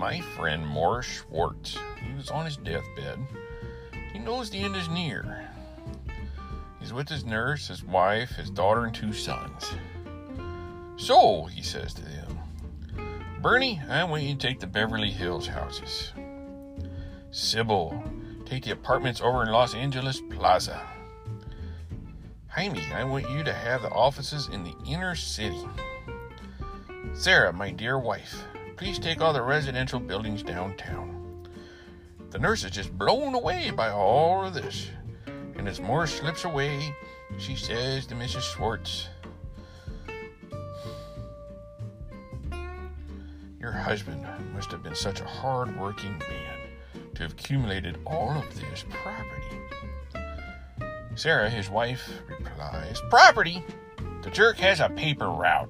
my friend Morris Schwartz. He was on his deathbed. He knows the end is near. He's with his nurse, his wife, his daughter, and two sons. So, he says to them, Bernie, I want you to take the Beverly Hills houses. Sybil, take the apartments over in Los Angeles Plaza. Jaime, I want you to have the offices in the inner city. Sarah, my dear wife, please take all the residential buildings downtown. The nurse is just blown away by all of this. And as Morris slips away, she says to Mrs. Schwartz, Your husband must have been such a hard working man to have accumulated all of this property. Sarah, his wife, replies, Property? The jerk has a paper route.